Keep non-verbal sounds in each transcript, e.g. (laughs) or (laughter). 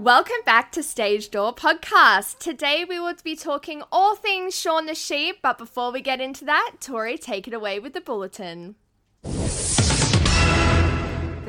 Welcome back to Stage Door Podcast. Today we will be talking all things Shaun the Sheep, but before we get into that, Tori, take it away with the bulletin.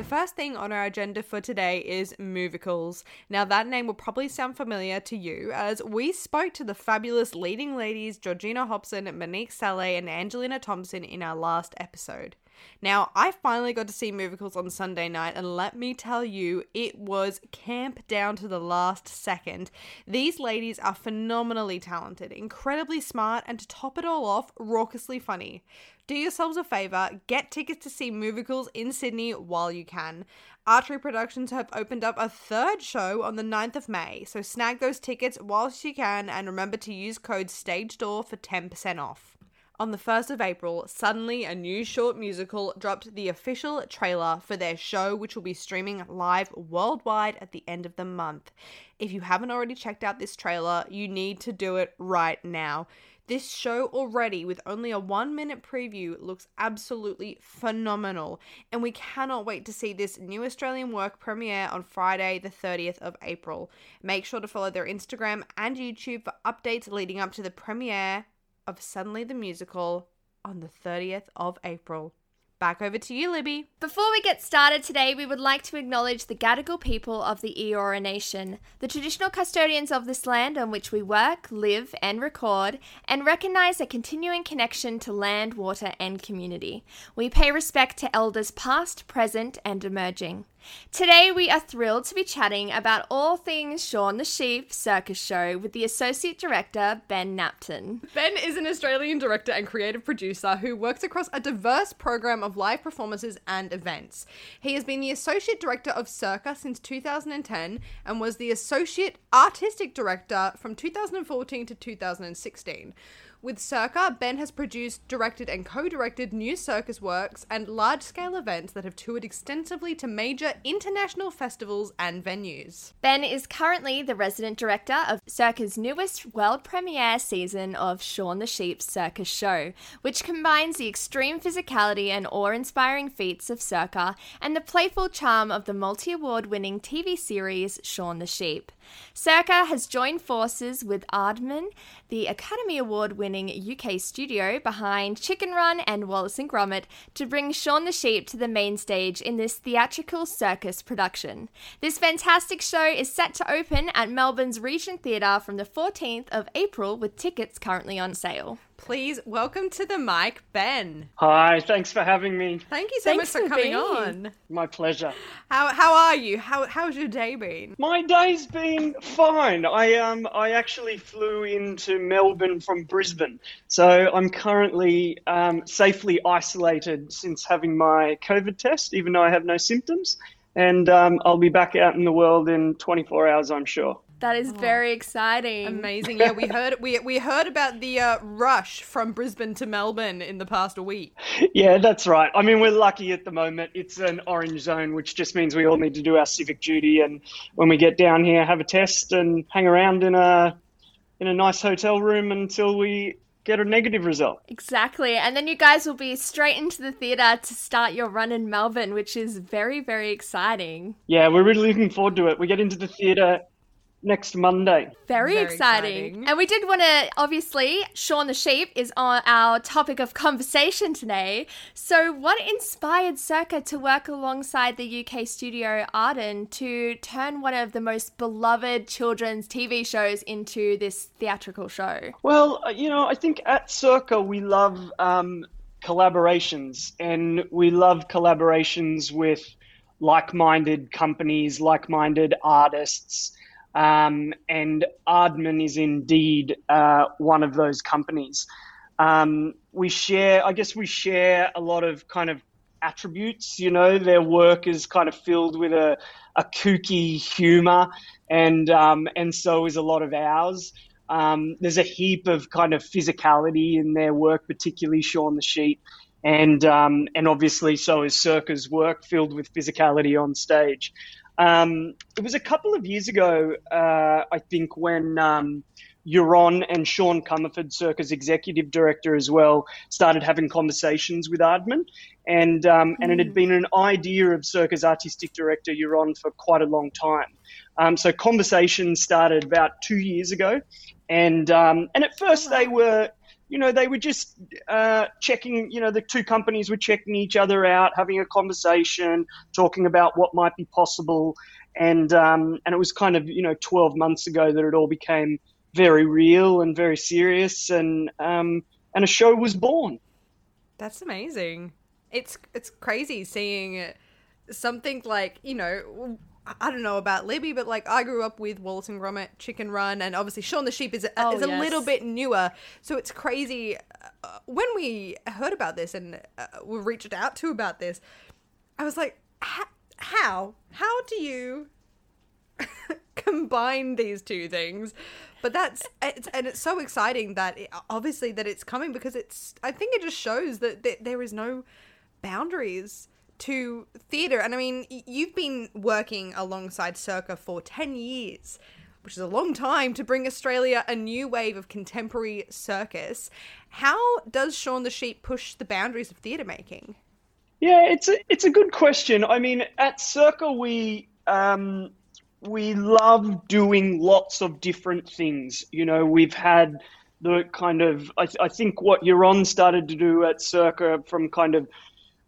The first thing on our agenda for today is Movicals. Now, that name will probably sound familiar to you as we spoke to the fabulous leading ladies Georgina Hobson, Monique Saleh, and Angelina Thompson in our last episode. Now, I finally got to see Movicals on Sunday night, and let me tell you, it was camp down to the last second. These ladies are phenomenally talented, incredibly smart, and to top it all off, raucously funny. Do yourselves a favour, get tickets to see Movicals in Sydney while you can. Archery Productions have opened up a third show on the 9th of May, so snag those tickets whilst you can and remember to use code STAGEDOOR for 10% off. On the 1st of April, suddenly a new short musical dropped the official trailer for their show, which will be streaming live worldwide at the end of the month. If you haven't already checked out this trailer, you need to do it right now. This show already, with only a one minute preview, looks absolutely phenomenal, and we cannot wait to see this new Australian work premiere on Friday, the 30th of April. Make sure to follow their Instagram and YouTube for updates leading up to the premiere of Suddenly the Musical on the 30th of April. Back over to you, Libby. Before we get started today, we would like to acknowledge the Gadigal people of the Eora Nation, the traditional custodians of this land on which we work, live, and record, and recognise a continuing connection to land, water, and community. We pay respect to elders past, present, and emerging. Today, we are thrilled to be chatting about all things Shaun the Sheep Circus Show with the Associate Director, Ben Knapton. Ben is an Australian director and creative producer who works across a diverse program of live performances and events. He has been the Associate Director of Circa since 2010 and was the Associate Artistic Director from 2014 to 2016. With Circa, Ben has produced, directed, and co directed new circus works and large scale events that have toured extensively to major international festivals and venues. Ben is currently the resident director of Circa's newest world premiere season of Shaun the Sheep's Circus Show, which combines the extreme physicality and awe inspiring feats of Circa and the playful charm of the multi award winning TV series Shaun the Sheep. Circa has joined forces with Aardman, the Academy Award winning UK studio behind Chicken Run and Wallace and Gromit, to bring Shaun the Sheep to the main stage in this theatrical circus production. This fantastic show is set to open at Melbourne's Regent Theatre from the 14th of April with tickets currently on sale. Please welcome to the mic, Ben. Hi, thanks for having me. Thank you so Thanks much for, for coming being on. My pleasure. How how are you? How how's your day been? My day's been fine. I um I actually flew into Melbourne from Brisbane, so I'm currently um, safely isolated since having my COVID test, even though I have no symptoms. And um, I'll be back out in the world in 24 hours, I'm sure. That is very exciting. Amazing. Yeah, we heard we we heard about the uh, rush from Brisbane to Melbourne in the past week. Yeah, that's right. I mean, we're lucky at the moment. It's an orange zone, which just means we all need to do our civic duty, and when we get down here, have a test and hang around in a in a nice hotel room until we get a negative result. Exactly. And then you guys will be straight into the theatre to start your run in Melbourne, which is very, very exciting. Yeah, we're really looking forward to it. We get into the theatre next Monday. Very, Very exciting. exciting. And we did want to, obviously, Shaun the Sheep is on our topic of conversation today. So, what inspired Circa to work alongside the UK studio Aardman to turn one of the most beloved children's TV shows into this theatrical show? Well, uh, you know, I think at Circa we love um, collaborations, and we love collaborations with like-minded companies, like-minded artists, um, and Aardman is indeed uh, one of those companies. Um, we share, I guess, we share a lot of kind of attributes. You know, their work is kind of filled with a, a kooky humor, and um, and so is a lot of ours. Um, there's a heap of kind of physicality in their work, particularly Shaun the Sheep, and um, and obviously so is Circa's work, filled with physicality on stage. Um, it was a couple of years ago, uh, I think, when um, Yaron and Sean Comerford, Circa's executive director as well, started having conversations with Aardman. And, um, and it had been an idea of Circa's artistic director, Yaron, for quite a long time. Um, so conversations started about two years ago. And, um, and at first they were, you know, they were just uh, checking, you know, the two companies were checking each other out, having a conversation, talking about what might be possible. And, um, and it was kind of, you know, 12 months ago that it all became very real and very serious. And, um, and a show was born. That's amazing. It's it's crazy seeing something like you know I don't know about Libby, but like I grew up with Wallace and Gromit, Chicken Run, and obviously Shaun the Sheep is a, Oh, is a little bit newer. So it's crazy uh, when we heard about this and uh, were reached out to about this. I was like, how how do you (laughs) combine these two things? But that's it's, and it's so exciting that it, obviously that it's coming because it's. I think it just shows that th- there is no boundaries to theater. And I mean, you've been working alongside Circa for 10 years, which is a long time to bring Australia a new wave of contemporary circus. How does Shaun the Sheep push the boundaries of theater making? Yeah, it's a it's a good question. I mean, at Circa we um, we love doing lots of different things. You know, we've had the kind of I, I think what Yaron started to do at Circa from kind of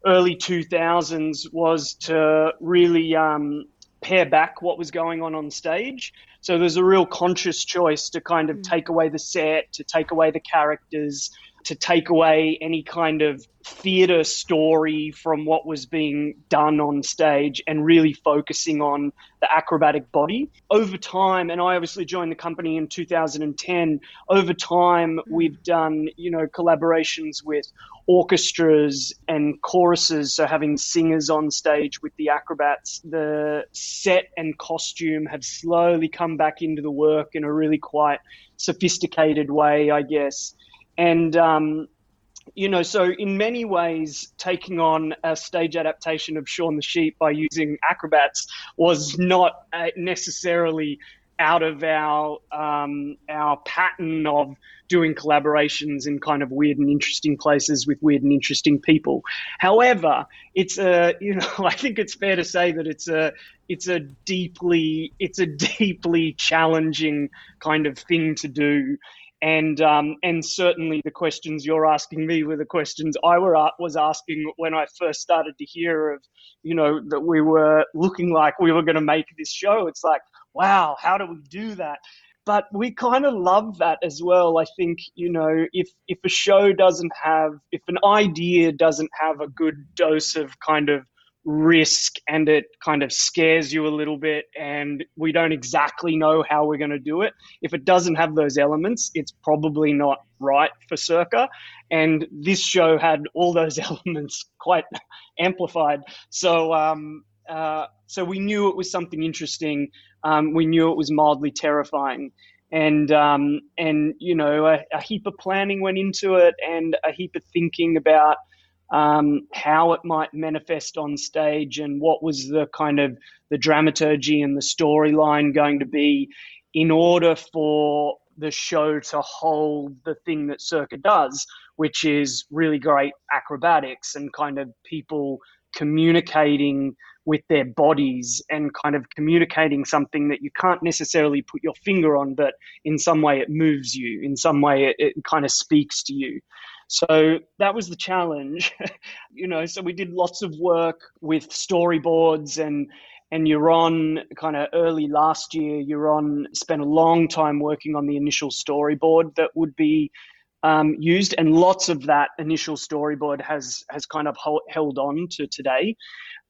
early 2000s was to really um, pare back what was going on on stage. So there's a real conscious choice to kind of take away the set, to take away the characters, to take away any kind of theatre story from what was being done on stage and really focusing on the acrobatic body. Over time, and I obviously joined the company in 2010, over time mm-hmm. we've done, you know, collaborations with orchestras and choruses, so having singers on stage with the acrobats. The set and costume have slowly come back into the work in a really quite sophisticated way, I guess. And um, you know, so in many ways, taking on a stage adaptation of Shaun the Sheep by using acrobats was not uh, necessarily out of our um, our pattern of doing collaborations in kind of weird and interesting places with weird and interesting people. However, it's a you know (laughs) I think it's fair to say that it's a it's a deeply it's a deeply challenging kind of thing to do and um, and certainly the questions you're asking me were the questions I were was asking when I first started to hear of you know that we were looking like we were going to make this show. It's like wow, how do we do that? But we kind of love that as well. I think you know if if a show doesn't have if an idea doesn't have a good dose of kind of risk and it kind of scares you a little bit and we don't exactly know how we're going to do it. If it doesn't have those elements it's probably not right for circa. And this show had all those (laughs) elements quite amplified. So um, uh, so we knew it was something interesting. Um, we knew it was mildly terrifying. And um, and you know a, a heap of planning went into it and a heap of thinking about um, how it might manifest on stage and what was the kind of the dramaturgy and the storyline going to be in order for the show to hold the thing that Circa does, which is really great acrobatics and kind of people communicating with their bodies and kind of communicating something that you can't necessarily put your finger on, but in some way it moves you, in some way it, it kind of speaks to you. So that was the challenge, (laughs) you know. So we did lots of work with storyboards and and Yaron kind of early last year. Yaron spent a long time working on the initial storyboard that would be um, used, and lots of that initial storyboard has has kind of held on to today,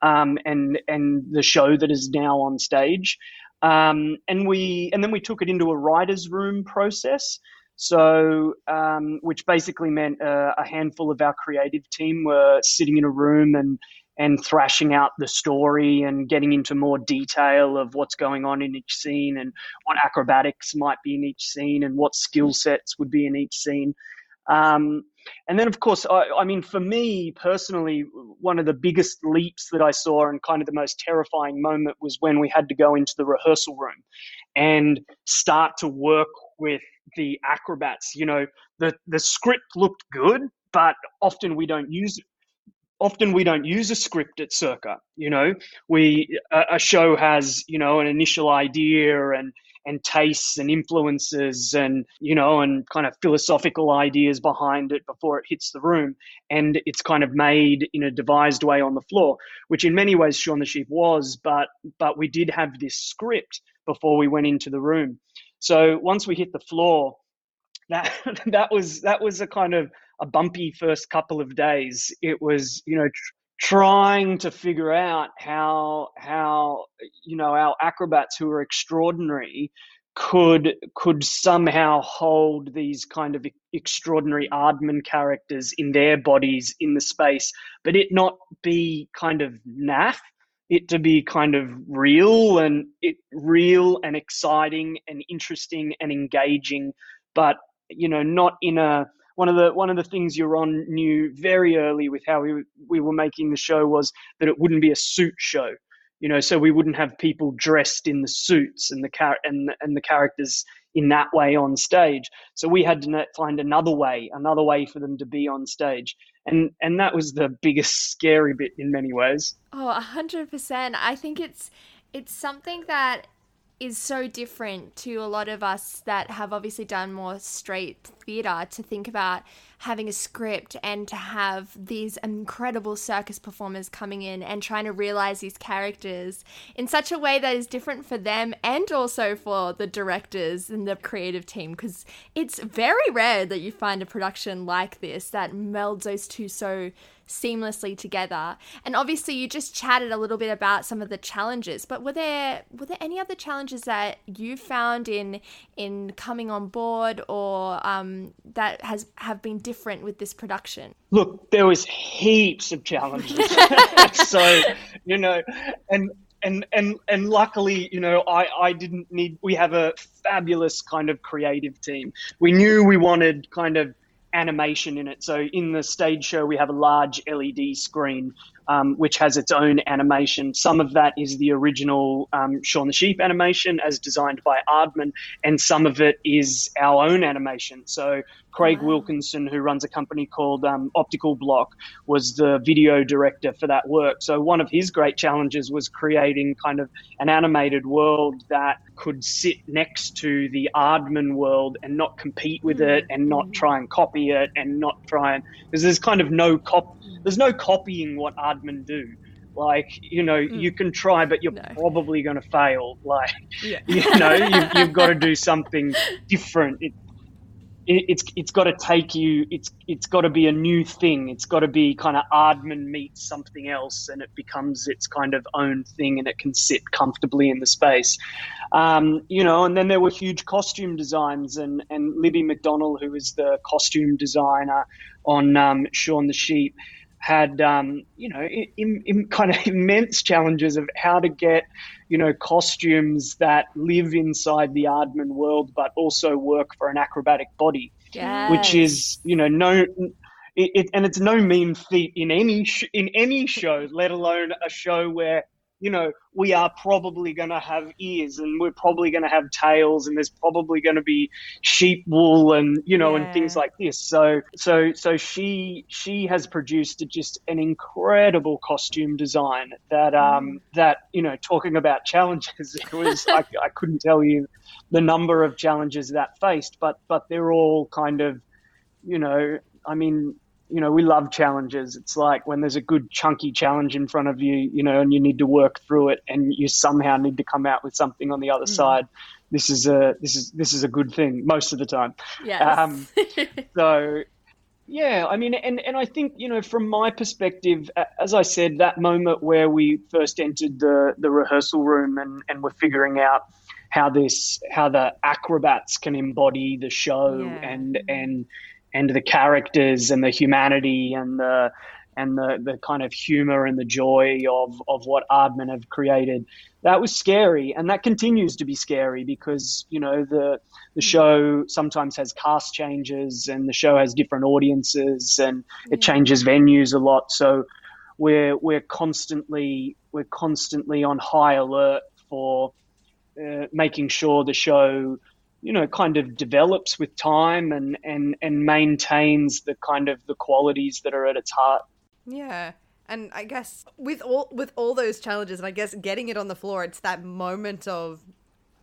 um, and and the show that is now on stage. Um, and we and then we took it into a writers' room process. So, um, which basically meant uh, a handful of our creative team were sitting in a room and and thrashing out the story and getting into more detail of what's going on in each scene and what acrobatics might be in each scene and what skill sets would be in each scene. Um, and then, of course, I, I, mean, for me personally, one of the biggest leaps that I saw and kind of the most terrifying moment was when we had to go into the rehearsal room and start to work with the acrobats. You know, the the script looked good, but often we don't use often we don't use a script at Circa. You know, we a, a show has you know an initial idea and and tastes and influences and you know and kind of philosophical ideas behind it before it hits the room and it's kind of made in a devised way on the floor which in many ways Shaun the Sheep was but but we did have this script before we went into the room so once we hit the floor, that (laughs) that was that was a kind of a bumpy first couple of days. It was you know tr- trying to figure out how how you know our acrobats who are extraordinary could could somehow hold these kind of extraordinary Aardman characters in their bodies in the space, but it not be kind of naff it to be kind of real and it real and exciting and interesting and engaging, but you know, not in a one of the one of the things Yaron knew very early with how we we were making the show was that it wouldn't be a suit show, you know, so we wouldn't have people dressed in the suits and the car and and the characters in that way on stage. So we had to find another way, another way for them to be on stage. And and that was the biggest scary bit in many ways. Oh, 100%. I think it's it's something that is so different to a lot of us that have obviously done more straight theatre to think about having a script and to have these incredible circus performers coming in and trying to realize these characters in such a way that is different for them and also for the directors and the creative team. Because it's very rare that you find a production like this that melds those two so seamlessly together. And obviously, you just chatted a little bit about some of the challenges, but were there were there any other challenges that you found in in coming on board, or um, that has have been different with this production? Look, there was heaps of challenges. (laughs) (laughs) so you know, and and and and luckily, you know, I I didn't need. We have a fabulous kind of creative team. We knew we wanted kind of animation in it. So in the stage show, we have a large LED screen um, which has its own animation. Some of that is the original um, Shaun the Sheep animation as designed by Aardman, and some of it is our own animation. So Craig wow. Wilkinson, who runs a company called um, Optical Block, was the video director for that work. So one of his great challenges was creating kind of an animated world that could sit next to the Aardman world and not compete with mm-hmm. it and not try and copy it and not try and because there's kind of no cop there's no copying what Aardman do. Like, you know, mm. you can try, but you're no. probably going to fail. (laughs) Like, yeah. you know, you've, you've, got to do something different. It, it, it's it's got to take you. It's it's got to be a new thing. It's got to be kind of Aardman meets something else, and it becomes its kind of own thing, and it can sit comfortably in the space. Um, you know, and then there were huge costume designs, and and Libby McDonnell, who is the costume designer on um, Shaun the Sheep had um, you know in, in (laughs) kind of immense challenges of how to get you know costumes that live inside the Aardman world but also work for an acrobatic body, yes. which is you know no. It, it, and it's no mean feat in any sh- in any show, let alone a show where you know, we are probably going to have ears and we're probably going to have tails and there's probably going to be sheep wool and, you know, and things like this. So, so, so she, she has produced just an incredible costume design that, um, that, you know, talking about challenges, it was, I, (laughs) I couldn't tell you the number of challenges that faced, but, but they're all kind of, you know, I mean, you know, we love challenges. It's like when there's a good chunky challenge in front of you, you know, and you need to work through it, and you somehow need to come out with something on the other side. This is a this is this is a good thing most of the time. Yes. Um, (laughs) So, yeah, I mean, and and I think you know, from my perspective, as I said, that moment where we first entered the the rehearsal room and and we're figuring out how this how the acrobats can embody the show Yeah. and and and the characters and the humanity and the and the, the kind of humor and the joy of, of what Aardman have created. That was scary, and that continues to be scary because you know the the show sometimes has cast changes, and the show has different audiences, and it changes venues a lot. So we're we're constantly we're constantly on high alert for uh, making sure the show you know kind of develops with time and and and maintains the kind of the qualities that are at its heart Yeah. And I guess with all with all those challenges and I guess getting it on the floor, it's that moment of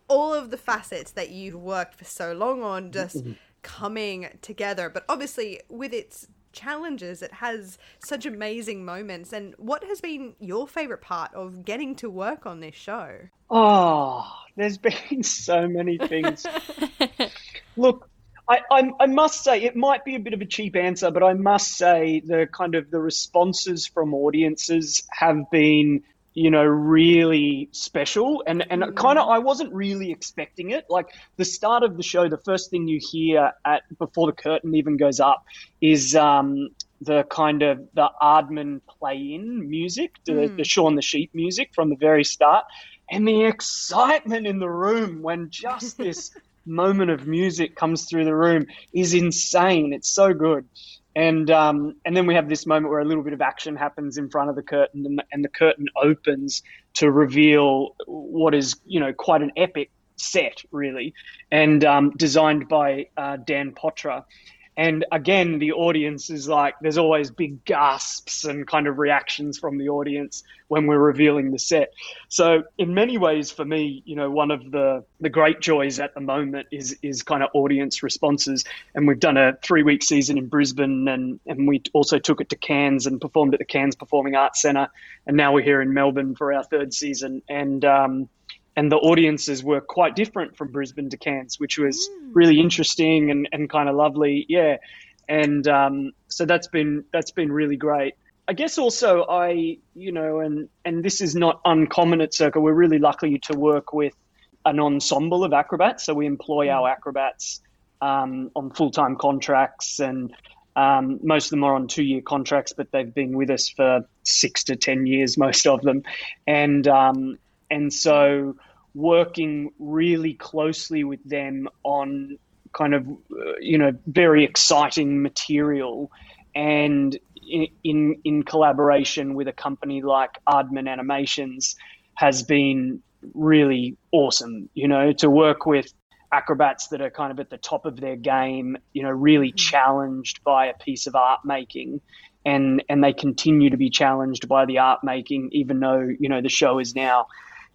all of the facets that you've worked for so long on just mm-hmm. coming together. But obviously with its challenges, it has such amazing moments. And what has been your favorite part of getting to work on this show? Oh, there's (laughs) been so many things. (laughs) Look, I, I, I must say it might be a bit of a cheap answer, but I must say the kind of the responses from audiences have been, you know, really special, and and kind of I wasn't really expecting it. Like the start of the show, the first thing you hear at before the curtain even goes up is um, the kind of the Aardman play-in music, the, the Shaun the Sheep music from the very start, and the excitement in the room when just this (laughs) moment of music comes through the room is insane. It's so good. And um, and then we have this moment where a little bit of action happens in front of the curtain, and, and the curtain opens to reveal what is you know quite an epic set, really, and um, designed by uh, Dan Potra. And again, the audience is like, there's always big gasps and kind of reactions from the audience when we're revealing the set. So, in many ways, for me, you know, one of the, the great joys at the moment is is kind of audience responses. And we've done a three week season in Brisbane, and, and we also took it to Cairns and performed at the Cairns Performing Arts Centre. And now we're here in Melbourne for our third season. And um, and the audiences were quite different from Brisbane to Cairns, which was really interesting and, and kind of lovely. Yeah, and um, so that's been that's been really great. I guess also I you know and and this is not uncommon at Circa. We're really lucky to work with an ensemble of acrobats, so we employ our acrobats um, on full time contracts and. Um, most of them are on two year contracts, but they've been with us for six to 10 years, most of them. And, um, and so working really closely with them on kind of, uh, you know, very exciting material and in, in, in collaboration with a company like Aardman Animations has been really awesome, you know, to work with acrobats that are kind of at the top of their game, you know, really challenged by a piece of art making. And, and they continue to be challenged by the art making, even though, you know, the show is now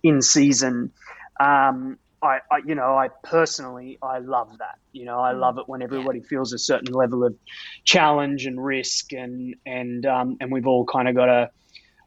in season. Um, I, I, you know, I personally, I love that. You know, I love it when everybody feels a certain level of challenge and risk, and and um, and we've all kind of got to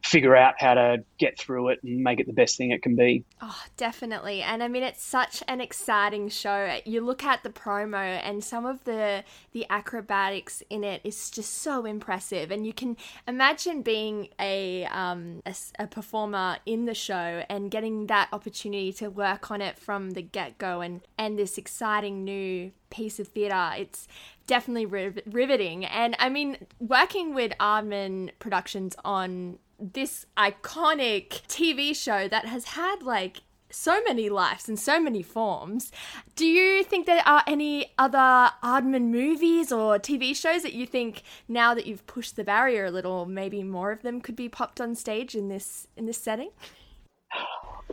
figure out how to get through it and make it the best thing it can be. Oh, definitely. And I mean it's such an exciting show. You look at the promo and some of the the acrobatics in it is just so impressive and you can imagine being a um a, a performer in the show and getting that opportunity to work on it from the get-go and and this exciting new piece of theatre. It's definitely riv- riveting. And I mean, working with Aardman Productions on this iconic TV show that has had like so many lives and so many forms. Do you think there are any other Aardman movies or TV shows that you think now that you've pushed the barrier a little, maybe more of them could be popped on stage in this in this setting?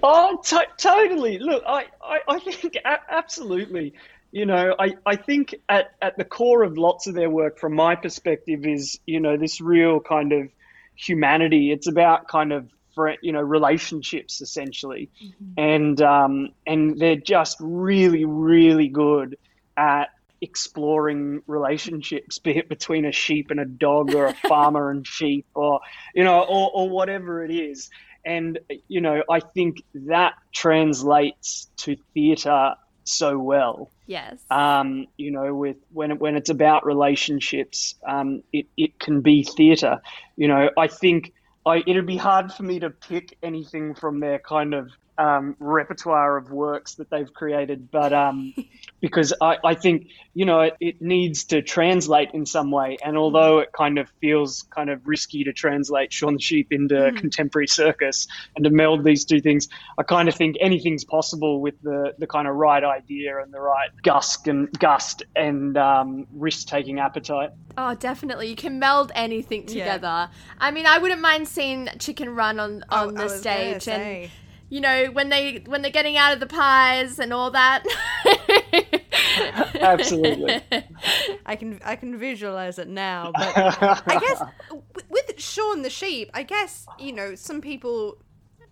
Oh, to- totally. Look, I, I, I think a- absolutely. You know, I, I think at, at the core of lots of their work, from my perspective, is, you know, this real kind of humanity. It's about kind of, you know, relationships essentially. And, um, and they're just really, really good at exploring relationships, be it between a sheep and a dog or a (laughs) farmer and sheep or, you know, or, or whatever it is. And, you know, I think that translates to theatre so well. Yes. Um, you know, with when it, when it's about relationships, um, it it can be theatre. You know, I think I it'd be hard for me to pick anything from their kind of um, repertoire of works that they've created, but um, (laughs) because I, I think you know it, it needs to translate in some way, and although it kind of feels kind of risky to translate Shaun the Sheep into contemporary circus and to meld these two things, I kind of think anything's possible with the the kind of right idea and the right gust and gust and um, risk taking appetite. Oh, definitely. You can meld anything Yeah. together. I mean, I wouldn't mind seeing Chicken Run on on I- I the was stage and say. You know when they when they're getting out of the pies and all that. (laughs) Absolutely. I can I can visualize it now, (laughs) but I guess with Shaun the Sheep, I guess you know some people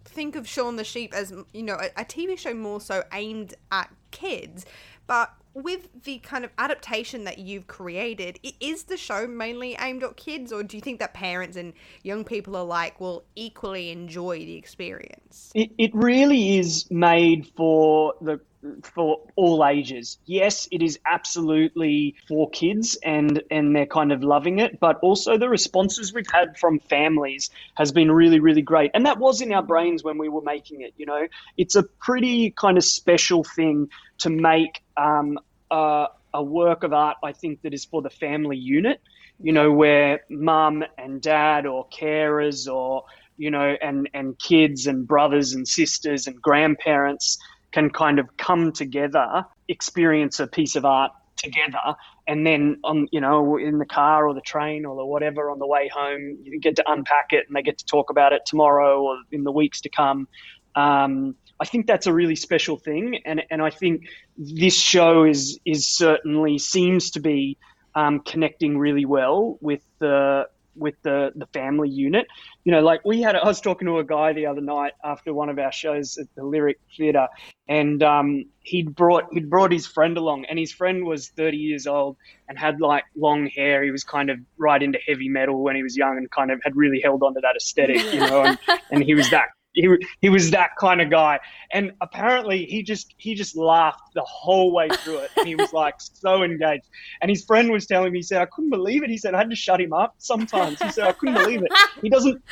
think of Shaun the Sheep as you know a, a TV show more so aimed at kids, but with the kind of adaptation that you've created, is the show mainly aimed at kids, or do you think that parents and young people alike will equally enjoy the experience? It, it really is made for the for all ages. Yes, it is absolutely for kids and and they're kind of loving it, but also the responses we've had from families has been really really great. And that was in our brains when we were making it, you know. It's a pretty kind of special thing to make um, a, a work of art I think that is for the family unit, you know, where mum and dad or carers or you know, and, and kids and brothers and sisters and grandparents can kind of come together, experience a piece of art together, and then on you know in the car or the train or the whatever on the way home, you get to unpack it and they get to talk about it tomorrow or in the weeks to come. Um, I think that's a really special thing, and and I think this show is is certainly seems to be um, connecting really well with the with the the family unit. You know, like we had, I was talking to a guy the other night after one of our shows at the Lyric Theatre, and um, he'd brought he'd brought his friend along, and his friend was 30 years old and had like long hair. He was kind of right into heavy metal when he was young, and kind of had really held on to that aesthetic, you know, and, and he was that he, he was that kind of guy. And apparently he just he just laughed the whole way through it. And he was like (laughs) so engaged. And his friend was telling me he said i couldn't believe it. He said i had to shut him up sometimes. He said i couldn't believe it. He doesn't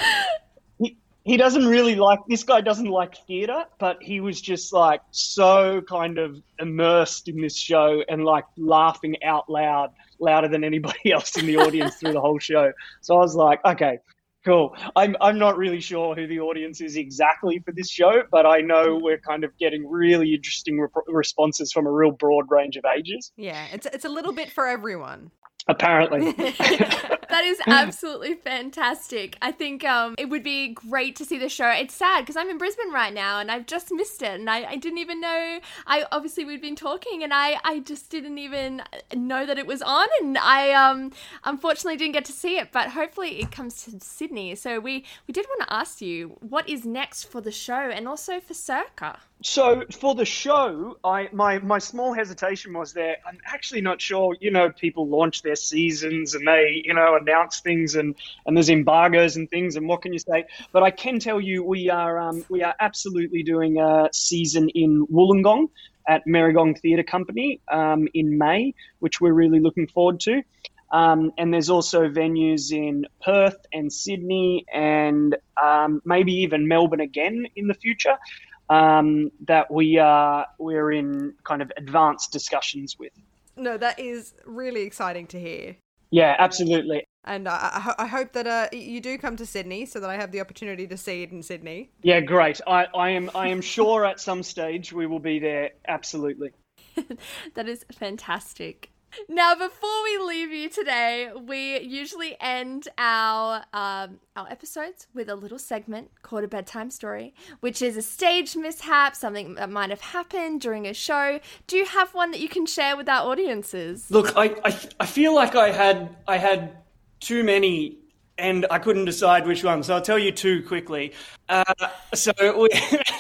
he, he doesn't really like this guy doesn't like theater but he was just like so kind of immersed in this show and like laughing out loud louder than anybody (laughs) else in the audience through the whole show. So i was like okay Cool. I'm I'm not really sure who the audience is exactly for this show, but I know we're kind of getting really interesting re- responses from a real broad range of ages. Yeah, it's it's a little bit for everyone. Apparently, (laughs) that is (laughs) absolutely fantastic. I think um, it would be great to see the show. It's sad because I'm in Brisbane right now and I've just missed it, and I, I didn't even know. I obviously we'd been talking, and I I just didn't even know that it was on, and I um unfortunately didn't get to see it. But hopefully it comes to Sydney. So we we did want to ask you what is next for the show and also for Circa. So for the show, I my my small hesitation was there. I'm actually not sure. You know, people launch their seasons and they you know announce things and and there's embargoes and things and what can you say? But I can tell you we are um, we are absolutely doing a season in Wollongong at Merrigong Theatre Company um, in May, which we're really looking forward to. Um, and there's also venues in Perth and Sydney and um, maybe even Melbourne again in the future um, that we are we're in kind of advanced discussions with. No, that is really exciting to hear. Yeah, absolutely. And I, I, hope that uh, you do come to Sydney so that I have the opportunity to see it in Sydney. Yeah, great. I, I am I am sure at some stage we will be there. Absolutely. (laughs) That is fantastic. Now, before we leave you today, we usually end our um, our episodes with a little segment called a bedtime story, which is a stage mishap, something that might have happened during a show. Do you have one that you can share with our audiences? Look, I, I, I feel like I had I had too many and I couldn't decide which one. So I'll tell you two quickly. Uh, so (laughs) we,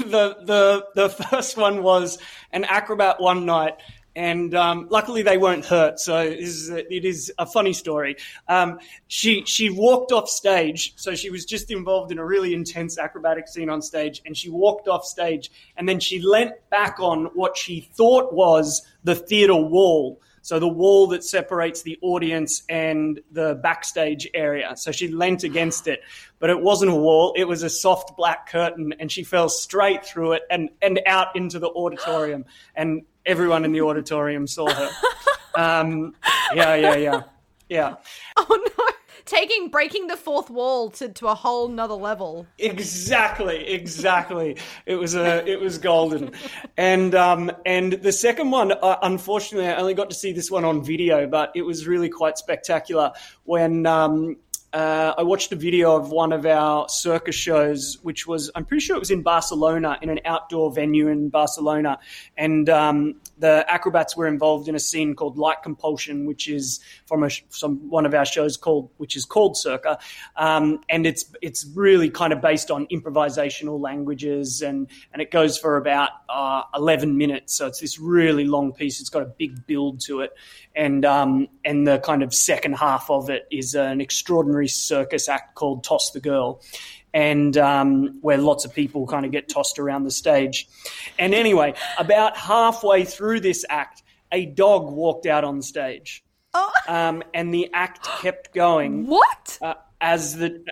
the the the first one was an acrobat one night. And um, luckily, they weren't hurt, so it is, it is a funny story. Um, she she walked off stage, so she was just involved in a really intense acrobatic scene on stage, and she walked off stage, and then she leant back on what she thought was the theatre wall, so the wall that separates the audience and the backstage area. So she leant against it, but it wasn't a wall. It was a soft black curtain and she fell straight through it and, and out into the auditorium. And everyone in the auditorium saw her. (laughs) Um, yeah, yeah, yeah. Yeah. Oh no. Taking breaking the fourth wall to, to a whole nother level. Exactly, exactly. It was a, it was golden, and um, and the second one, uh, unfortunately, I only got to see this one on video, but it was really quite spectacular when um, uh, I watched a video of one of our circus shows, which was, I'm pretty sure it was in Barcelona, in an outdoor venue in Barcelona. And um, the acrobats were involved in a scene called Light Compulsion, which is from a, one of our shows called, which is called Circa. Um, and it's, it's really kind of based on improvisational languages and, and it goes for about uh, 11 minutes. So it's this really long piece. It's got a big build to it. And, um, and the kind of second half of it is an extraordinary circus act called Toss the Girl and um, where lots of people kind of get tossed around the stage. And anyway, about halfway through this act, a dog walked out on stage, Oh. um, and the act kept going What? uh, as the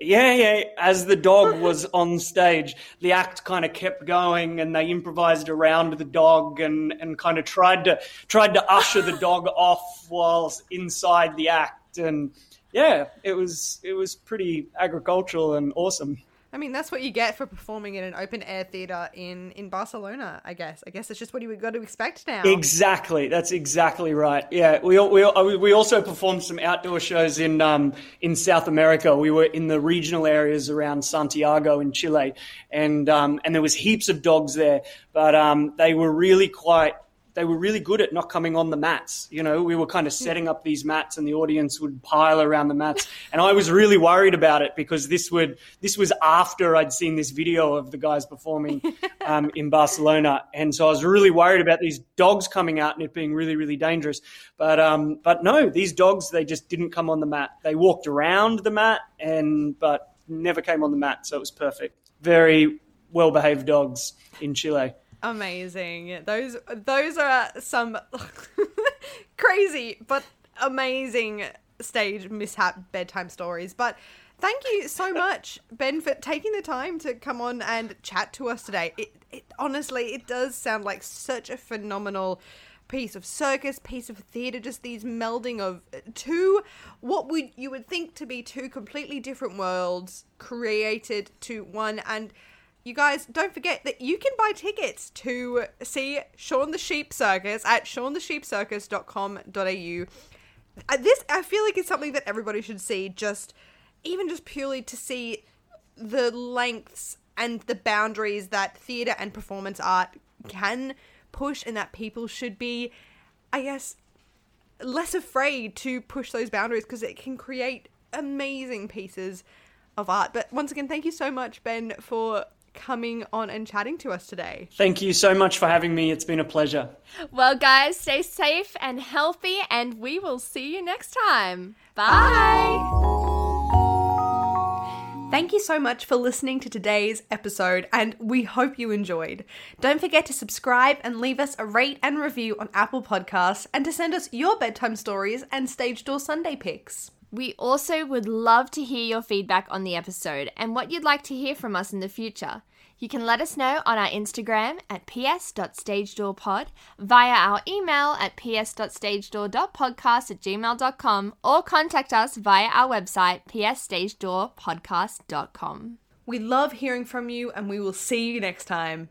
yeah yeah as the dog was on stage the act kind of kept going and they improvised around the dog and and kind of tried to tried to usher the dog (laughs) off whilst inside the act. And yeah it was it was pretty agricultural and awesome I mean, that's what you get for performing in an open air theater in in Barcelona. I guess. I guess it's just what you got to expect now. Exactly, that's exactly right. Yeah, we we we also performed some outdoor shows in um in South America. We were in the regional areas around Santiago in Chile, and um and there was heaps of dogs there, but um they were really quite. They were really good at not coming on the mats. You know, we were kind of setting up these mats, and the audience would pile around the mats. And I was really worried about it because this would this was after I'd seen this video of the guys performing (laughs) um, in Barcelona, and so I was really worried about these dogs coming out and it being really, really dangerous. But um, but no, these dogs they just didn't come on the mat. They walked around the mat, and but never came on the mat, so it was perfect. Very well behaved dogs in Chile. Amazing. Those those are some (laughs) crazy but amazing stage mishap bedtime stories. But thank you so (laughs) much, Ben, for taking the time to come on and chat to us today. It, it honestly it does sound like such a phenomenal piece of circus, piece of theater, just these melding of two what would you would think to be two completely different worlds created to one and you guys don't forget that you can buy tickets to see Shaun the Sheep Circus at shaunthesheepcircus.com.au. Uh, This I feel like it's something that everybody should see just even just purely to see the lengths and the boundaries that theater and performance art can push and that people should be I guess less afraid to push those boundaries because it can create amazing pieces of art. But once again, thank you so much, Ben, for coming on and chatting to us today. Thank you so much for having me. It's been a pleasure. Well, guys, stay safe and healthy, and we will see you next time. Bye. Thank you so much for listening to today's episode, and we hope you enjoyed. Don't forget to subscribe and leave us a rate and review on Apple Podcasts, and to send us your bedtime stories and stage door Sunday pics. We also would love to hear your feedback on the episode and what you'd like to hear from us in the future. You can let us know on our Instagram at ps.stagedoorpod, via our email at ps.stagedoor.podcast at gmail.com, or contact us via our website psstagedoorpodcast.com. We love hearing from you, and we will see you next time.